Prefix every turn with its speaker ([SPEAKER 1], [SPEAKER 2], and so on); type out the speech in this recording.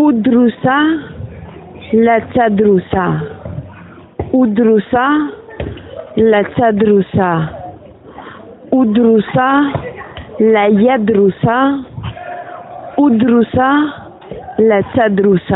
[SPEAKER 1] أدرس لا تدرس. أدرس لا تدرس. أدرس لا يدرس. أدرس لا تدرس.